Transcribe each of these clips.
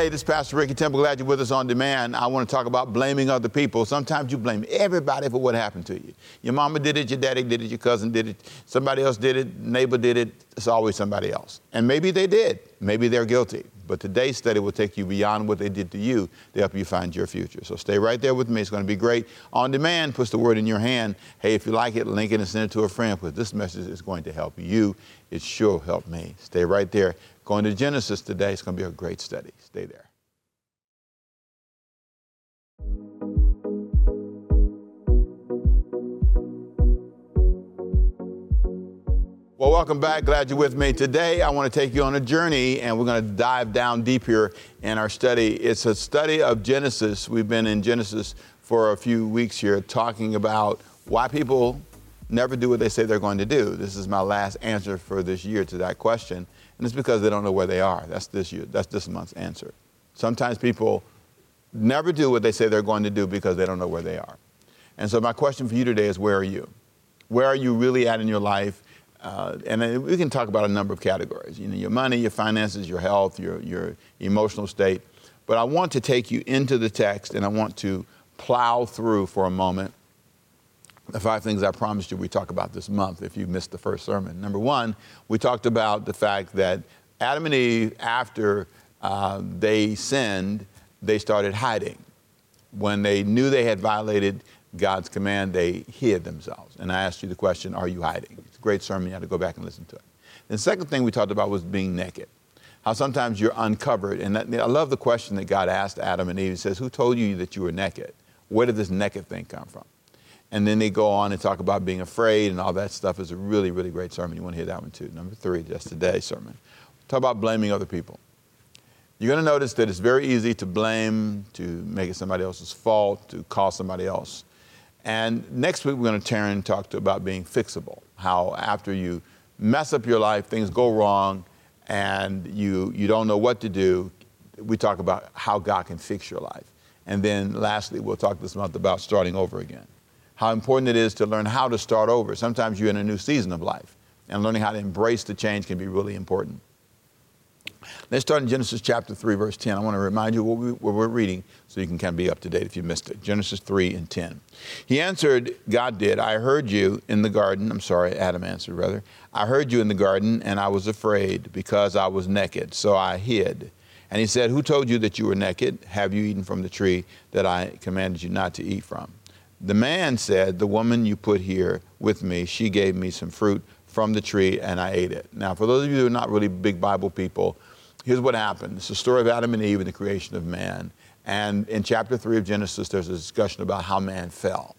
Hey, this is Pastor Ricky Temple. Glad you're with us on demand. I want to talk about blaming other people. Sometimes you blame everybody for what happened to you. Your mama did it, your daddy did it, your cousin did it, somebody else did it, neighbor did it. It's always somebody else. And maybe they did. Maybe they're guilty. But today's study will take you beyond what they did to you to help you find your future. So stay right there with me. It's going to be great. On demand, puts the word in your hand. Hey, if you like it, link it and send it to a friend because this message is going to help you. It sure helped me. Stay right there. Going to Genesis today. It's going to be a great study. Stay there. Well, welcome back. Glad you're with me. Today, I want to take you on a journey, and we're going to dive down deep here in our study. It's a study of Genesis. We've been in Genesis for a few weeks here, talking about why people never do what they say they're going to do. This is my last answer for this year to that question, and it's because they don't know where they are. That's this year. That's this month's answer. Sometimes people never do what they say they're going to do because they don't know where they are. And so, my question for you today is where are you? Where are you really at in your life? Uh, and we can talk about a number of categories. You know, your money, your finances, your health, your, your emotional state. But I want to take you into the text and I want to plow through for a moment the five things I promised you we talk about this month if you missed the first sermon. Number one, we talked about the fact that Adam and Eve, after uh, they sinned, they started hiding. When they knew they had violated God's command, they hid themselves. And I asked you the question, are you hiding? It's a great sermon. You have to go back and listen to it. The second thing we talked about was being naked. How sometimes you're uncovered. And that, I love the question that God asked Adam and Eve. He says, Who told you that you were naked? Where did this naked thing come from? And then they go on and talk about being afraid and all that stuff. is a really, really great sermon. You want to hear that one too. Number three, just today's sermon. Talk about blaming other people. You're going to notice that it's very easy to blame, to make it somebody else's fault, to call somebody else. And next week, we're going to turn and talk to about being fixable. How after you mess up your life, things go wrong, and you, you don't know what to do, we talk about how God can fix your life. And then lastly, we'll talk this month about starting over again. How important it is to learn how to start over. Sometimes you're in a new season of life, and learning how to embrace the change can be really important. Let's start in Genesis chapter 3, verse 10. I want to remind you what, we, what we're reading so you can kind of be up to date if you missed it. Genesis 3 and 10. He answered, God did, I heard you in the garden. I'm sorry, Adam answered, rather. I heard you in the garden, and I was afraid because I was naked, so I hid. And he said, Who told you that you were naked? Have you eaten from the tree that I commanded you not to eat from? The man said, The woman you put here with me, she gave me some fruit from the tree, and I ate it. Now, for those of you who are not really big Bible people, here's what happened. It's the story of Adam and Eve and the creation of man. And in chapter 3 of Genesis, there's a discussion about how man fell.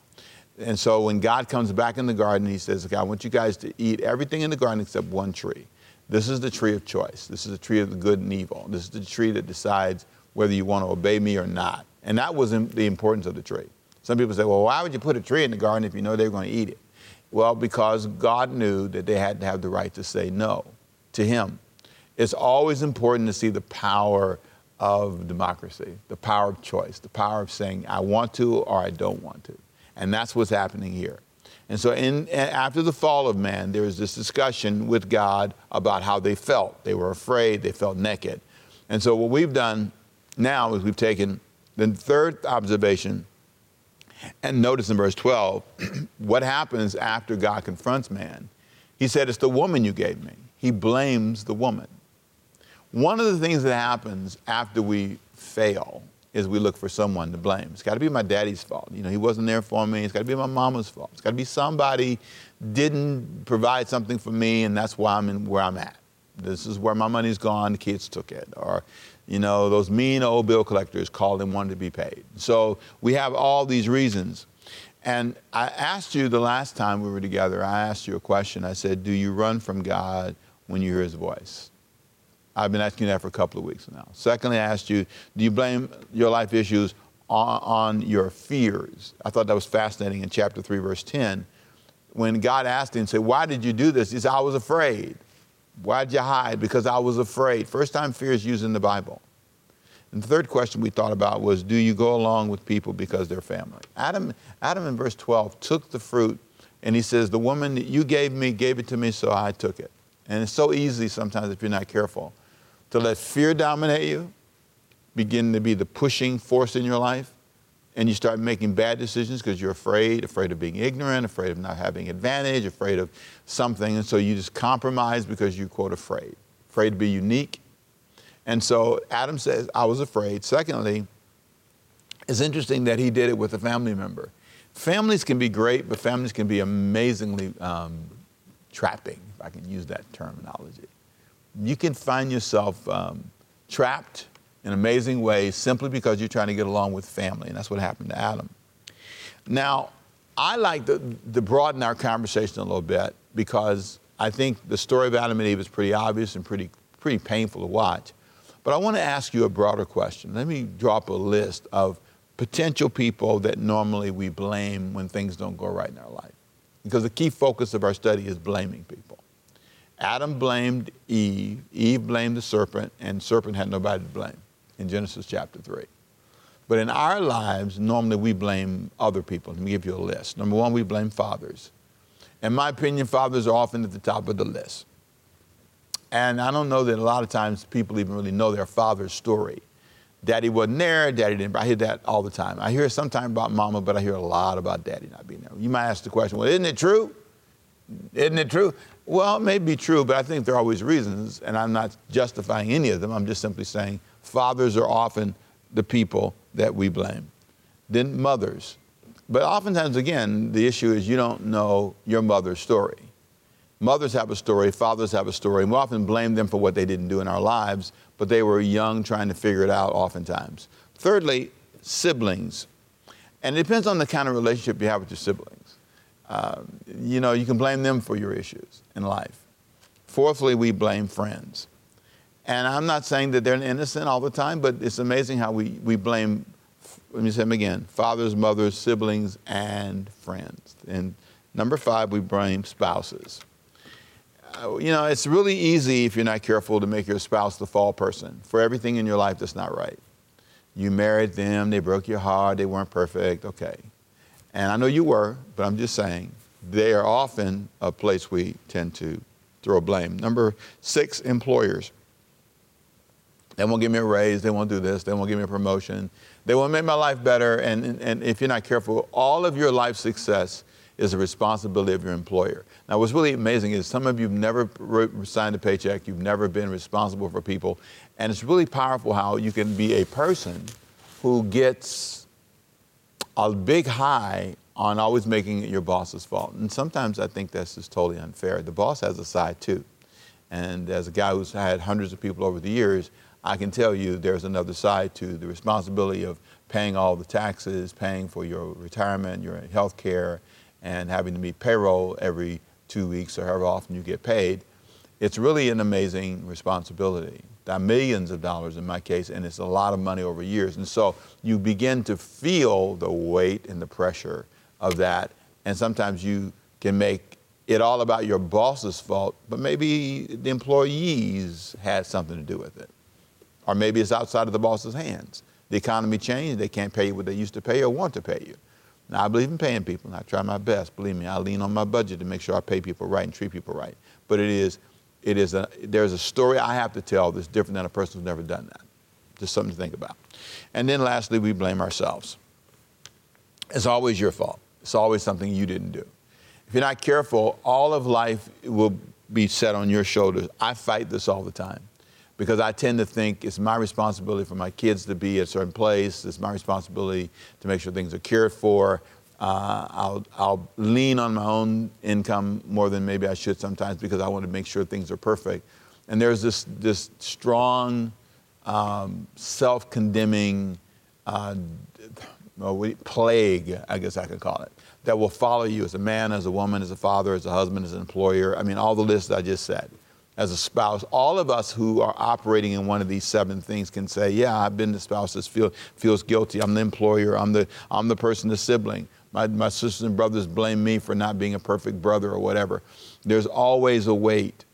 And so when God comes back in the garden, he says, Okay, I want you guys to eat everything in the garden except one tree. This is the tree of choice. This is the tree of the good and evil. This is the tree that decides whether you want to obey me or not. And that was the importance of the tree. Some people say, well, why would you put a tree in the garden if you know they were going to eat it? Well, because God knew that they had to have the right to say no to Him it's always important to see the power of democracy, the power of choice, the power of saying, I want to or I don't want to. And that's what's happening here. And so, in, after the fall of man, there was this discussion with God about how they felt. They were afraid, they felt naked. And so, what we've done now is we've taken the third observation, and notice in verse 12 what happens after God confronts man. He said, It's the woman you gave me. He blames the woman. One of the things that happens after we fail is we look for someone to blame. It's got to be my daddy's fault. You know, he wasn't there for me. It's got to be my mama's fault. It's got to be somebody didn't provide something for me, and that's why I'm in where I'm at. This is where my money's gone. The kids took it, or you know, those mean old bill collectors called and wanted to be paid. So we have all these reasons. And I asked you the last time we were together, I asked you a question. I said, Do you run from God when you hear his voice? I've been asking that for a couple of weeks now. Secondly, I asked you, do you blame your life issues on, on, your fears? I thought that was fascinating in chapter 3, verse 10. When God asked him, said, Why did you do this? He said, I was afraid. Why did you hide? Because I was afraid. First time fear is used in the Bible. And the third question we thought about was, do you go along with people because they're family? Adam, Adam in verse 12 took the fruit and he says, The woman that you gave me gave it to me, so I took it. And it's so easy sometimes if you're not careful to let fear dominate you, begin to be the pushing force in your life, and you start making bad decisions because you're afraid, afraid of being ignorant, afraid of not having advantage, afraid of something, and so you just compromise because you're quote afraid, afraid to be unique. And so Adam says, I was afraid. Secondly, it's interesting that he did it with a family member. Families can be great, but families can be amazingly um, trapping, if I can use that terminology. You can find yourself um, trapped in amazing ways simply because you're trying to get along with family, and that's what happened to Adam. Now, I like to, to broaden our conversation a little bit because I think the story of Adam and Eve is pretty obvious and pretty, pretty painful to watch. But I want to ask you a broader question. Let me drop a list of potential people that normally we blame when things don't go right in our life. Because the key focus of our study is blaming people. Adam blamed Eve, Eve blamed the serpent, and serpent had nobody to blame in Genesis chapter 3. But in our lives, normally we blame other people. Let me give you a list. Number one, we blame fathers. In my opinion, fathers are often at the top of the list. And I don't know that a lot of times people even really know their father's story. Daddy wasn't there, daddy didn't. I hear that all the time. I hear sometimes about mama, but I hear a lot about daddy not being there. You might ask the question, well, isn't it true? Isn't it true? Well, it may be true, but I think there are always reasons, and I'm not justifying any of them. I'm just simply saying fathers are often the people that we blame. Then mothers. But oftentimes, again, the issue is you don't know your mother's story. Mothers have a story, fathers have a story, and we often blame them for what they didn't do in our lives, but they were young trying to figure it out oftentimes. Thirdly, siblings. And it depends on the kind of relationship you have with your siblings. Uh, you know, you can blame them for your issues in life. Fourthly, we blame friends. And I'm not saying that they're innocent all the time, but it's amazing how we, we blame, let me say them again, fathers, mothers, siblings, and friends. And number five, we blame spouses. Uh, you know, it's really easy if you're not careful to make your spouse the fall person for everything in your life that's not right. You married them, they broke your heart, they weren't perfect, okay. And I know you were, but I'm just saying they are often a place we tend to throw blame. Number six, employers. They won't give me a raise. They won't do this. They won't give me a promotion. They won't make my life better. And, and, and if you're not careful, all of your life success is the responsibility of your employer. Now, what's really amazing is some of you have never signed a paycheck, you've never been responsible for people, and it's really powerful how you can be a person who gets a big high on always making it your boss's fault. And sometimes I think that's just totally unfair. The boss has a side too. And as a guy who's had hundreds of people over the years, I can tell you there's another side to the responsibility of paying all the taxes, paying for your retirement, your health care, and having to meet payroll every two weeks or however often you get paid. It's really an amazing responsibility. There are millions of dollars in my case, and it's a lot of money over years. And so you begin to feel the weight and the pressure of that. And sometimes you can make it all about your boss's fault, but maybe the employees had something to do with it. Or maybe it's outside of the boss's hands. The economy changed, they can't pay you what they used to pay or want to pay you. Now, I believe in paying people, and I try my best. Believe me, I lean on my budget to make sure I pay people right and treat people right. But it is, it is a, there's a story I have to tell that's different than a person who's never done that. Just something to think about. And then lastly, we blame ourselves. It's always your fault. It's always something you didn't do. If you're not careful, all of life will be set on your shoulders. I fight this all the time because I tend to think it's my responsibility for my kids to be at a certain place. It's my responsibility to make sure things are cared for. Uh, I'll, I'll lean on my own income more than maybe I should sometimes because I want to make sure things are perfect. And there's this, this strong, um, self condemning uh, plague, I guess I could call it, that will follow you as a man, as a woman, as a father, as a husband, as an employer. I mean, all the lists I just said as a spouse, all of us who are operating in one of these seven things can say, yeah, I've been the spouse that feel, feels guilty. I'm the employer. I'm the, I'm the person, the sibling. My, my sisters and brothers blame me for not being a perfect brother or whatever. There's always a weight.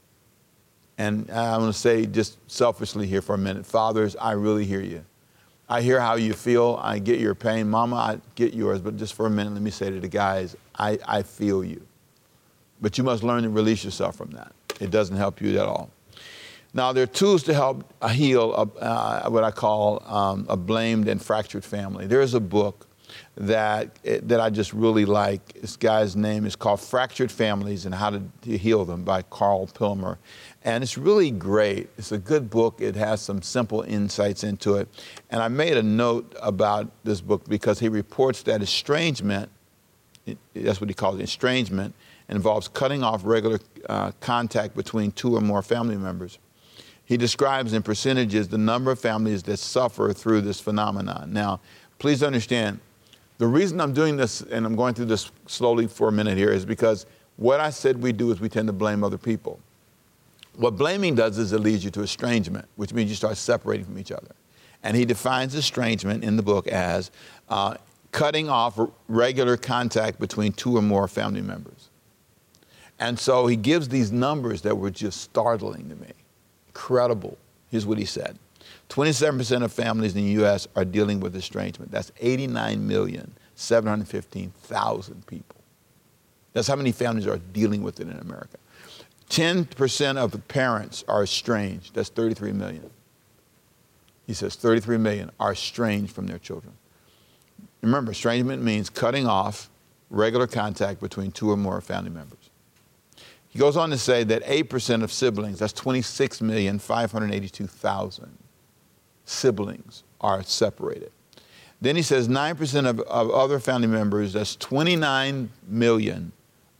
And I'm going to say just selfishly here for a minute, fathers, I really hear you. I hear how you feel. I get your pain. Mama, I get yours. But just for a minute, let me say to the guys, I, I feel you. But you must learn to release yourself from that. It doesn't help you at all. Now, there are tools to help heal a, uh, what I call um, a blamed and fractured family. There is a book that, that I just really like. This guy's name is called Fractured Families and How to, to Heal Them by Karl Pillemer. And it's really great. It's a good book. It has some simple insights into it. And I made a note about this book because he reports that estrangement, that's what he calls it, estrangement, involves cutting off regular uh, contact between two or more family members. He describes in percentages the number of families that suffer through this phenomenon. Now, please understand, the reason I'm doing this and I'm going through this slowly for a minute here is because what I said we do is we tend to blame other people. What blaming does is it leads you to estrangement, which means you start separating from each other. And he defines estrangement in the book as uh, cutting off regular contact between two or more family members. And so he gives these numbers that were just startling to me. Incredible. Here's what he said 27% of families in the U.S. are dealing with estrangement. That's 89,715,000 people. That's how many families are dealing with it in America. 10% of the parents are estranged. That's 33 million. He says 33 million are estranged from their children. Remember, estrangement means cutting off regular contact between two or more family members. He goes on to say that 8% of siblings, that's 26,582,000 siblings, are separated. Then he says 9% of, of other family members, that's 29 million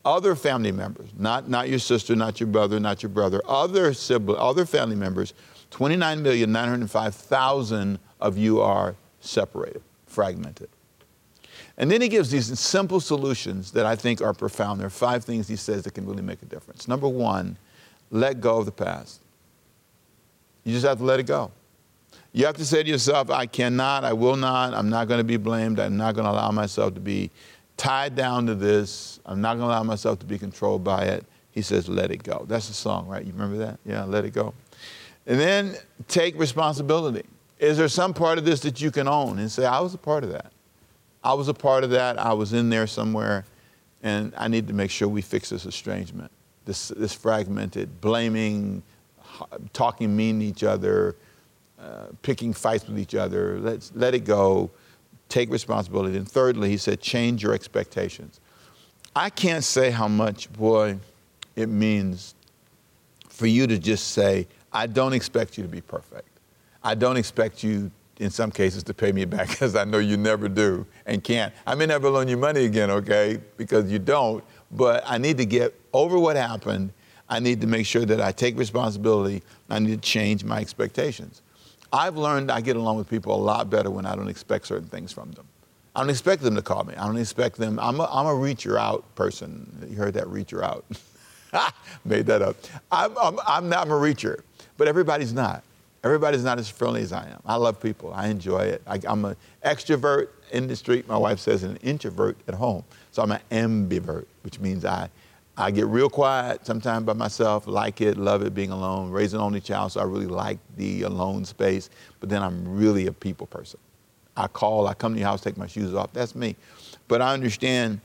other family members, not, not your sister, not your brother, not your brother, other sibling, other family members, 29,905,000 of you are separated, fragmented. And then he gives these simple solutions that I think are profound. There are five things he says that can really make a difference. Number one, let go of the past. You just have to let it go. You have to say to yourself, I cannot, I will not, I'm not going to be blamed, I'm not going to allow myself to be tied down to this, I'm not going to allow myself to be controlled by it. He says, let it go. That's a song, right? You remember that? Yeah, let it go. And then take responsibility. Is there some part of this that you can own and say, I was a part of that? I was a part of that. I was in there somewhere, and I need to make sure we fix this estrangement, this, this fragmented, blaming, talking mean to each other, uh, picking fights with each other. Let's let it go. Take responsibility. And thirdly, he said, change your expectations. I can't say how much, boy, it means for you to just say, I don't expect you to be perfect. I don't expect you in some cases to pay me back because I know you never do and can't. I may never loan you money again, okay, because you don't, but I need to get over what happened. I need to make sure that I take responsibility. I need to change my expectations. I've learned I get along with people a lot better when I don't expect certain things from them. I don't expect them to call me. I don't expect them. I'm a, I'm a reacher out person. You heard that reacher out. Made that up. I'm, I'm, I'm not I'm a reacher, but everybody's not. Everybody's not as friendly as I am. I love people. I enjoy it. I, am an extrovert in the street. My wife says an introvert at home. So I'm an ambivert, which means I, I get real quiet sometimes by myself, like it, love it, being alone, raising an only child, so I really like the alone space. But then I'm really a people person. I call, I come to your house, take my shoes off. That's me. But I understand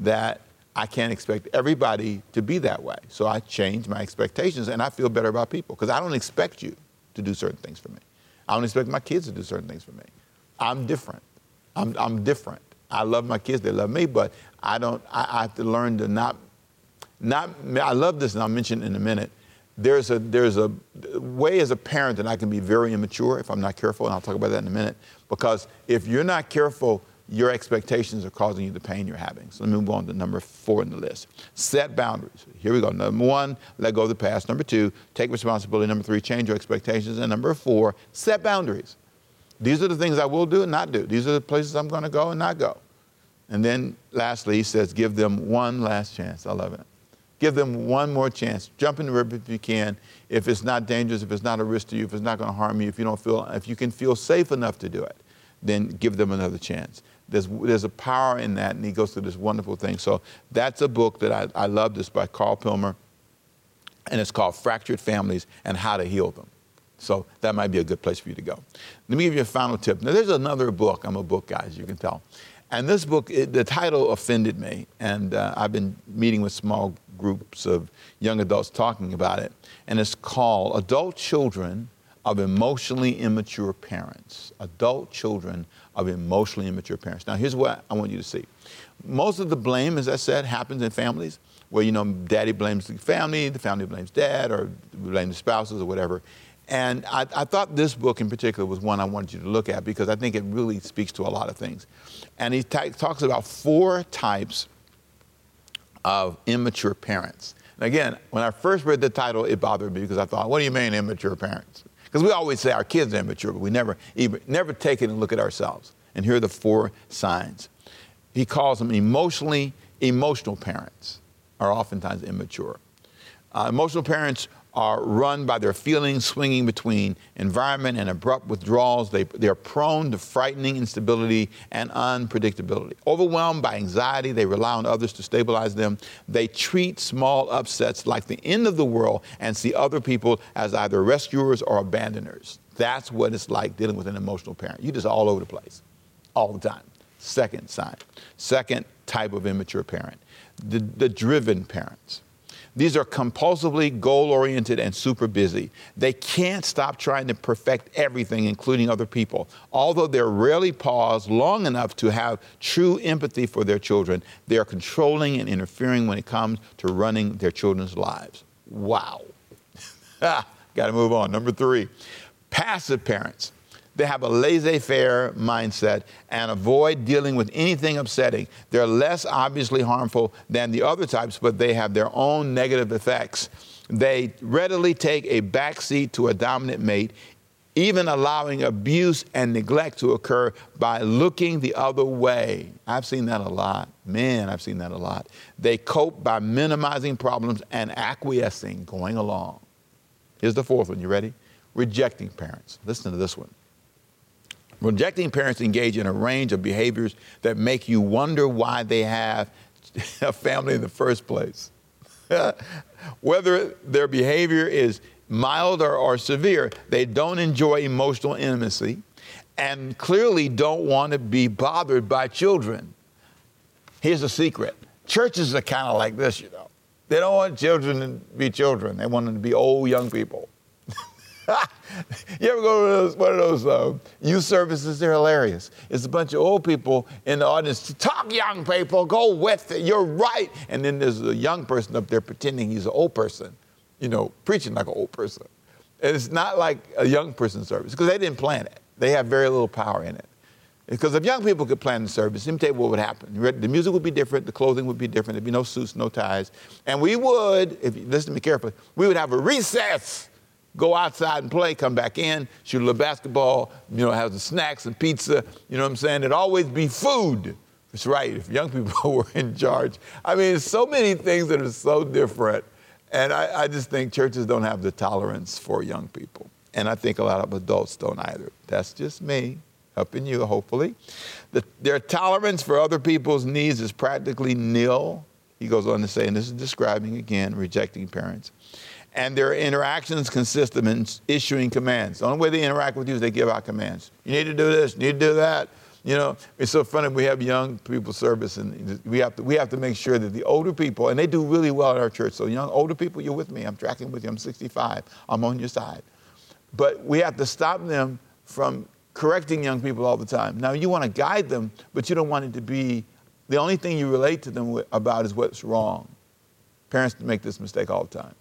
that I can't expect everybody to be that way. So I change my expectations and I feel better about people because I don't expect you to do certain things for me. I don't expect my kids to do certain things for me. I'm different. I'm, I'm different. I love my kids, they love me, but I don't, I, I have to learn to not, not, I love this and I'll mention in a minute. There's a, there's a way as a parent that I can be very immature if I'm not careful, and I'll talk about that in a minute. Because if you're not careful, your expectations are causing you the pain you're having. So let me move on to number four in the list. Set boundaries. Here we go. Number one, let go of the past. Number two, take responsibility. Number three, change your expectations. And number four, set boundaries. These are the things I will do and not do. These are the places I'm going to go and not go. And then lastly, he says, give them one last chance. I love it. Give them one more chance. Jump in the river if you can. If it's not dangerous, if it's not a risk to you, if it's not going to harm you, if you don't feel, if you can feel safe enough to do it, then give them another chance. There's, there's a power in that, and he goes through this wonderful thing. So that's a book that I, I love this by Karl Pillemer, and it's called Fractured Families and How to Heal Them. So that might be a good place for you to go. Let me give you a final tip. Now, there's another book. I'm a book guy, as you can tell. And this book, it, the title offended me. And uh, I've been meeting with small groups of young adults talking about it, and it's called Adult Children of Emotionally Immature Parents. Adult Children of Emotionally Immature Parents. Now, here's what I want you to see. Most of the blame, as I said, happens in families where, you know, daddy blames the family, the family blames dad, or blames the spouses or whatever. And I, I, thought this book in particular was one I wanted you to look at because I think it really speaks to a lot of things. And he t- talks about four types of immature parents. And again, when I first read the title, it bothered me because I thought, what do you mean immature parents? Because we always say our kids are immature, but we never even never take it and look at ourselves. And here are the four signs. He calls them emotionally emotional parents are oftentimes immature. Uh, emotional parents are run by their feelings swinging between environment and abrupt withdrawals. They, they're prone to frightening instability and unpredictability. Overwhelmed by anxiety, they rely on others to stabilize them. They treat small upsets like the end of the world and see other people as either rescuers or abandoners. That's what it's like dealing with an emotional parent. You're just all over the place, all the time. Second sign. Second type of immature parent the, the driven parents. These are compulsively goal oriented and super busy. They can't stop trying to perfect everything, including other people. Although they rarely pause long enough to have true empathy for their children, they are controlling and interfering when it comes to running their children's lives. Wow. Got to move on. Number three, passive parents. They have a laissez faire mindset and avoid dealing with anything upsetting. They're less obviously harmful than the other types, but they have their own negative effects. They readily take a backseat to a dominant mate, even allowing abuse and neglect to occur by looking the other way. I've seen that a lot. Man, I've seen that a lot. They cope by minimizing problems and acquiescing, going along. Here's the fourth one. You ready? Rejecting parents. Listen to this one. Rejecting parents engage in a range of behaviors that make you wonder why they have a family in the first place. Whether their behavior is mild or, or severe, they don't enjoy emotional intimacy and clearly don't want to be bothered by children. Here's a secret churches are kind of like this, you know. They don't want children to be children, they want them to be old young people. you ever go to one of those uh, youth services? They're hilarious. It's a bunch of old people in the audience. Talk, young people, go with it. You're right. And then there's a young person up there pretending he's an old person, you know, preaching like an old person. And it's not like a young person service because they didn't plan it. They have very little power in it. Because if young people could plan the service, let me tell you what would happen. The music would be different, the clothing would be different, there'd be no suits, no ties. And we would, if you listen to me carefully, we would have a recess go outside and play, come back in, shoot a little basketball, you know, have some snacks and pizza, you know what I'm saying? It'd always be food. That's right, if young people were in charge. I mean, so many things that are so different. And I, I just think churches don't have the tolerance for young people. And I think a lot of adults don't either. That's just me, helping you, hopefully. The, their tolerance for other people's needs is practically nil. He goes on to say, and this is describing again rejecting parents and their interactions consist of issuing commands. The only way they interact with you is they give out commands. You need to do this, you need to do that. You know, it's so funny. We have young people service, and we have to we have to make sure that the older people, and they do really well at our church. So, young older people, you're with me. I'm tracking with you. I'm 65. I'm on your side. But we have to stop them from correcting young people all the time. Now, you want to guide them, but you don't want it to be the only thing you relate to them about is what's wrong. Parents make this mistake all the time.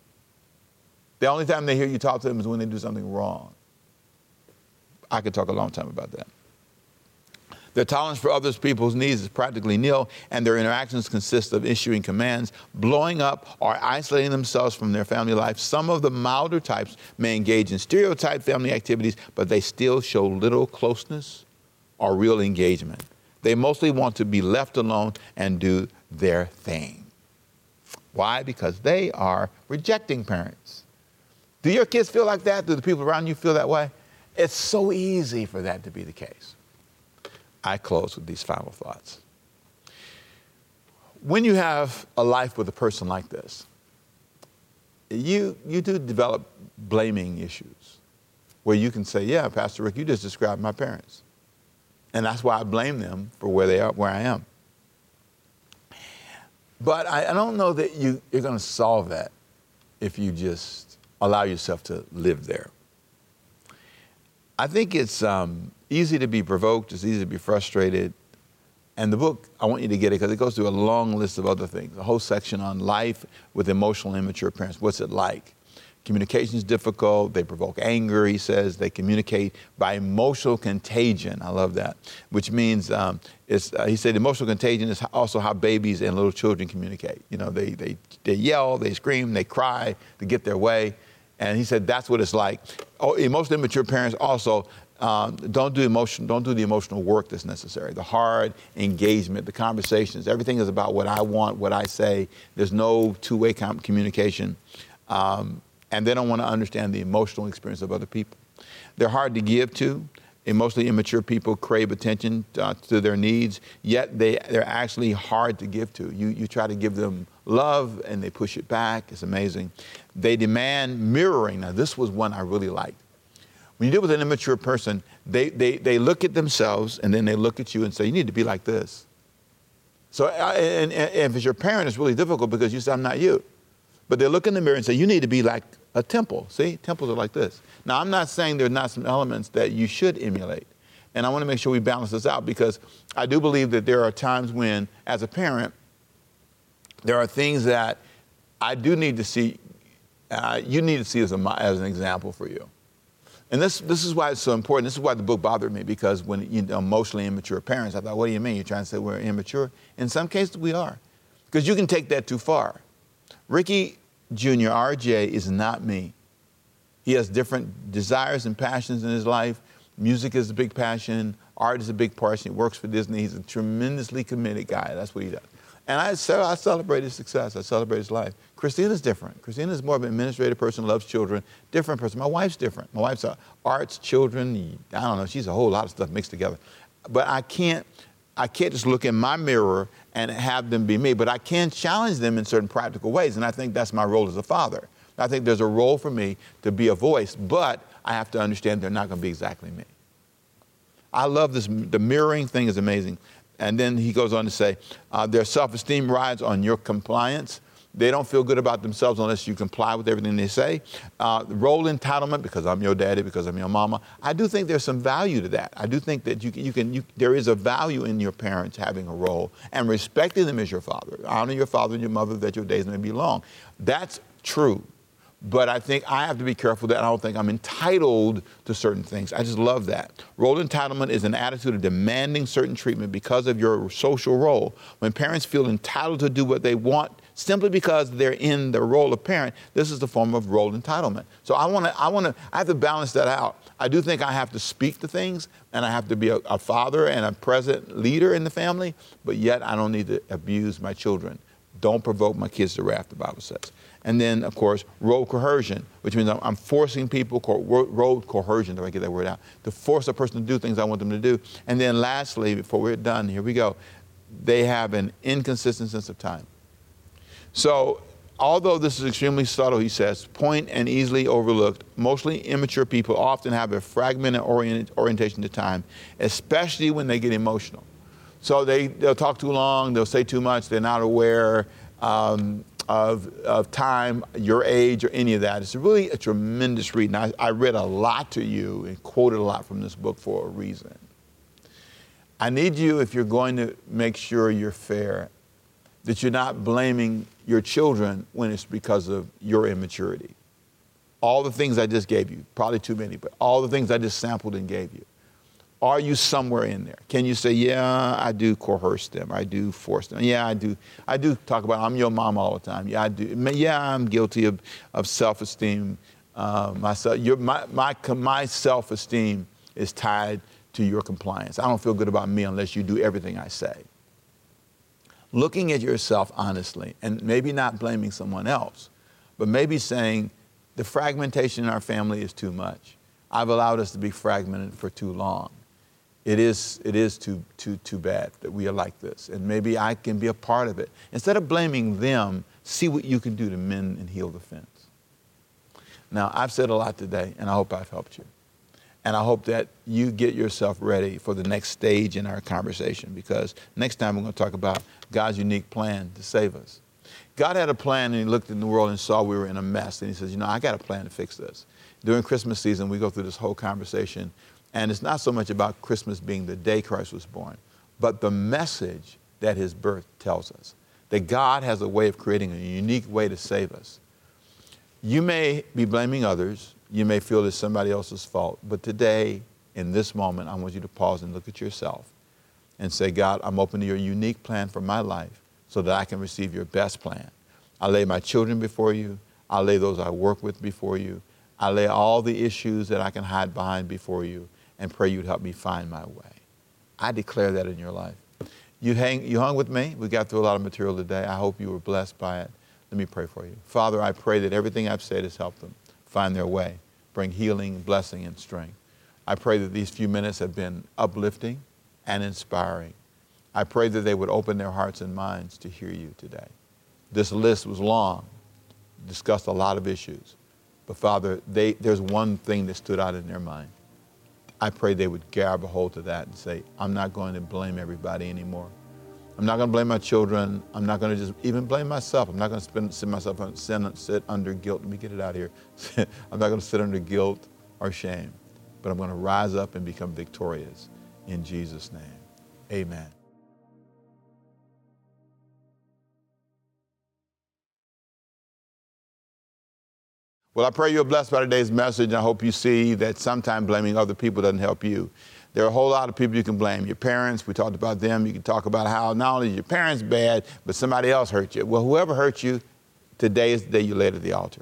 The only time they hear you talk to them is when they do something wrong. I could talk a long time about that. Their tolerance for other people's needs is practically nil, and their interactions consist of issuing commands, blowing up, or isolating themselves from their family life. Some of the milder types may engage in stereotype family activities, but they still show little closeness or real engagement. They mostly want to be left alone and do their thing. Why? Because they are rejecting parents. Do your kids feel like that? Do the people around you feel that way? It's so easy for that to be the case. I close with these final thoughts. When you have a life with a person like this, you, you do develop blaming issues where you can say, Yeah, Pastor Rick, you just described my parents. And that's why I blame them for where they are, where I am. But I, I don't know that you, you're going to solve that if you just allow yourself to live there. I think it's um, easy to be provoked, it's easy to be frustrated. And the book, I want you to get it because it goes through a long list of other things, a whole section on life with emotional immature parents. What's it like? Communication is difficult. They provoke anger, he says. They communicate by emotional contagion. I love that, which means um, it's, uh, he said emotional contagion is also how babies and little children communicate. You know, they, they, they yell, they scream, they cry to get their way. And he said that's what it's like. Oh, immature parents also um, don't do emotion, don't do the emotional work that's necessary. The hard engagement, the conversations, everything is about what I want, what I say. There's no two-way communication. Um, and they don't want to understand the emotional experience of other people. They're hard to give to. Emotionally immature people crave attention uh, to their needs, yet they, they're actually hard to give to. You, you try to give them love and they push it back. It's amazing. They demand mirroring. Now, this was one I really liked. When you deal with an immature person, they, they, they look at themselves and then they look at you and say, You need to be like this. So, and, and if it's your parent, it's really difficult because you say, I'm not you. But they look in the mirror and say, You need to be like a temple. See, temples are like this. Now, I'm not saying there are not some elements that you should emulate. And I want to make sure we balance this out because I do believe that there are times when, as a parent, there are things that I do need to see, uh, you need to see as, a, as an example for you. And this, this is why it's so important. This is why the book bothered me because when you know, emotionally immature parents, I thought, what do you mean? You're trying to say we're immature? In some cases, we are. Because you can take that too far. Ricky Jr., RJ, is not me. He has different desires and passions in his life. Music is a big passion. Art is a big passion. He works for Disney. He's a tremendously committed guy. That's what he does. And I, I celebrate his success. I celebrate his life. Christina's different. Christina's more of an administrative person, loves children, different person. My wife's different. My wife's a arts, children, I don't know, she's a whole lot of stuff mixed together. But I can't, I can't just look in my mirror and have them be me, but I can challenge them in certain practical ways. And I think that's my role as a father. I think there's a role for me to be a voice, but I have to understand they're not going to be exactly me. I love this. The mirroring thing is amazing. And then he goes on to say, uh, their self esteem rides on your compliance. They don't feel good about themselves unless you comply with everything they say. Uh, role entitlement, because I'm your daddy, because I'm your mama. I do think there's some value to that. I do think that you can, you can you, there is a value in your parents having a role and respecting them as your father. Honor your father and your mother that your days may be long. That's true. But I think I have to be careful that I don't think I'm entitled to certain things. I just love that. Role entitlement is an attitude of demanding certain treatment because of your social role. When parents feel entitled to do what they want simply because they're in the role of parent, this is the form of role entitlement. So I want to, I want to, I have to balance that out. I do think I have to speak to things and I have to be a, a father and a present leader in the family, but yet I don't need to abuse my children. Don't provoke my kids to wrath, the Bible says. And then, of course, role coercion, which means I'm, I'm forcing people, co- role coercion, if I get that word out, to force a person to do things I want them to do. And then lastly, before we're done, here we go, they have an inconsistent sense of time. So, although this is extremely subtle, he says, point and easily overlooked, mostly immature people often have a fragmented orient, orientation to time, especially when they get emotional. So they, they'll talk too long, they'll say too much, they're not aware um, of, of time, your age, or any of that. It's really a tremendous read. I, I read a lot to you and quoted a lot from this book for a reason. I need you, if you're going to make sure you're fair, that you're not blaming your children when it's because of your immaturity. All the things I just gave you, probably too many, but all the things I just sampled and gave you. Are you somewhere in there? Can you say, yeah, I do coerce them, I do force them. Yeah, I do. I do talk about I'm your mom all the time. Yeah, I do. Yeah, I'm guilty of, of self-esteem. Uh, myself, your, my, my, my self-esteem is tied to your compliance. I don't feel good about me unless you do everything I say looking at yourself honestly and maybe not blaming someone else, but maybe saying the fragmentation in our family is too much. I've allowed us to be fragmented for too long. It is, it is too, too, too bad that we are like this. And maybe I can be a part of it. Instead of blaming them, see what you can do to mend and heal the fence. Now, I've said a lot today, and I hope I've helped you. And I hope that you get yourself ready for the next stage in our conversation because next time we're going to talk about God's unique plan to save us. God had a plan and he looked in the world and saw we were in a mess. And he says, You know, I got a plan to fix this. During Christmas season, we go through this whole conversation. And it's not so much about Christmas being the day Christ was born, but the message that his birth tells us that God has a way of creating a unique way to save us. You may be blaming others, you may feel it's somebody else's fault, but today, in this moment, I want you to pause and look at yourself and say, God, I'm open to your unique plan for my life so that I can receive your best plan. I lay my children before you. I lay those I work with before you. I lay all the issues that I can hide behind before you and pray you'd help me find my way. I declare that in your life. You, hang, you hung with me. We got through a lot of material today. I hope you were blessed by it. Let me pray for you. Father, I pray that everything I've said has helped them find their way, bring healing, blessing, and strength. I pray that these few minutes have been uplifting and inspiring. I pray that they would open their hearts and minds to hear you today. This list was long, discussed a lot of issues. But Father, they, there's one thing that stood out in their mind. I pray they would grab a hold of that and say, I'm not going to blame everybody anymore. I'm not going to blame my children. I'm not going to just even blame myself. I'm not going to spend, sit myself sit, sit under guilt. Let me get it out of here. I'm not going to sit under guilt or shame, but I'm going to rise up and become victorious in Jesus' name. Amen. Well, I pray you're blessed by today's message, and I hope you see that sometimes blaming other people doesn't help you. There are a whole lot of people you can blame. Your parents, we talked about them. You can talk about how not only your parents bad, but somebody else hurt you. Well, whoever hurt you, today is the day you lay at the altar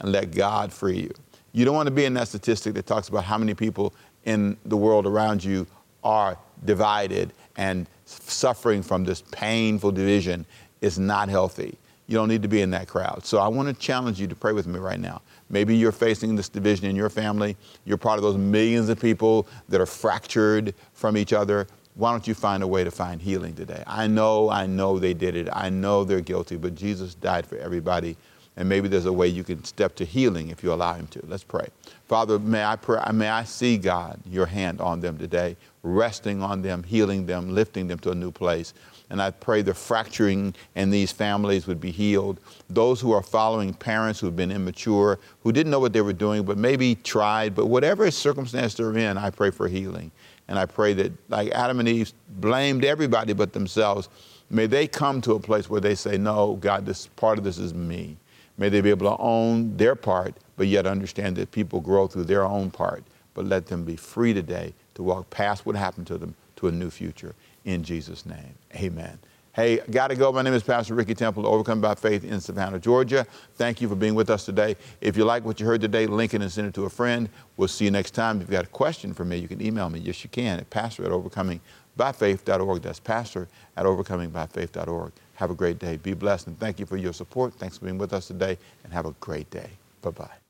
and let God free you. You don't want to be in that statistic that talks about how many people in the world around you are divided and suffering from this painful division is not healthy. You don't need to be in that crowd. So I want to challenge you to pray with me right now. Maybe you're facing this division in your family. You're part of those millions of people that are fractured from each other. Why don't you find a way to find healing today? I know, I know they did it. I know they're guilty, but Jesus died for everybody. And maybe there's a way you can step to healing if you allow Him to. Let's pray. Father, may I, pray, may I see, God, your hand on them today, resting on them, healing them, lifting them to a new place. And I pray the fracturing in these families would be healed. Those who are following parents who've been immature, who didn't know what they were doing, but maybe tried, but whatever circumstance they're in, I pray for healing. And I pray that, like Adam and Eve blamed everybody but themselves, may they come to a place where they say, No, God, this part of this is me. May they be able to own their part, but yet understand that people grow through their own part. But let them be free today to walk past what happened to them to a new future in Jesus' name. Amen. Hey, got to go. My name is Pastor Ricky Temple, Overcome by Faith in Savannah, Georgia. Thank you for being with us today. If you like what you heard today, link it and send it to a friend. We'll see you next time. If you've got a question for me, you can email me. Yes, you can at pastor at overcomingbyfaith.org. That's pastor at overcomingbyfaith.org. Have a great day. Be blessed and thank you for your support. Thanks for being with us today and have a great day. Bye bye.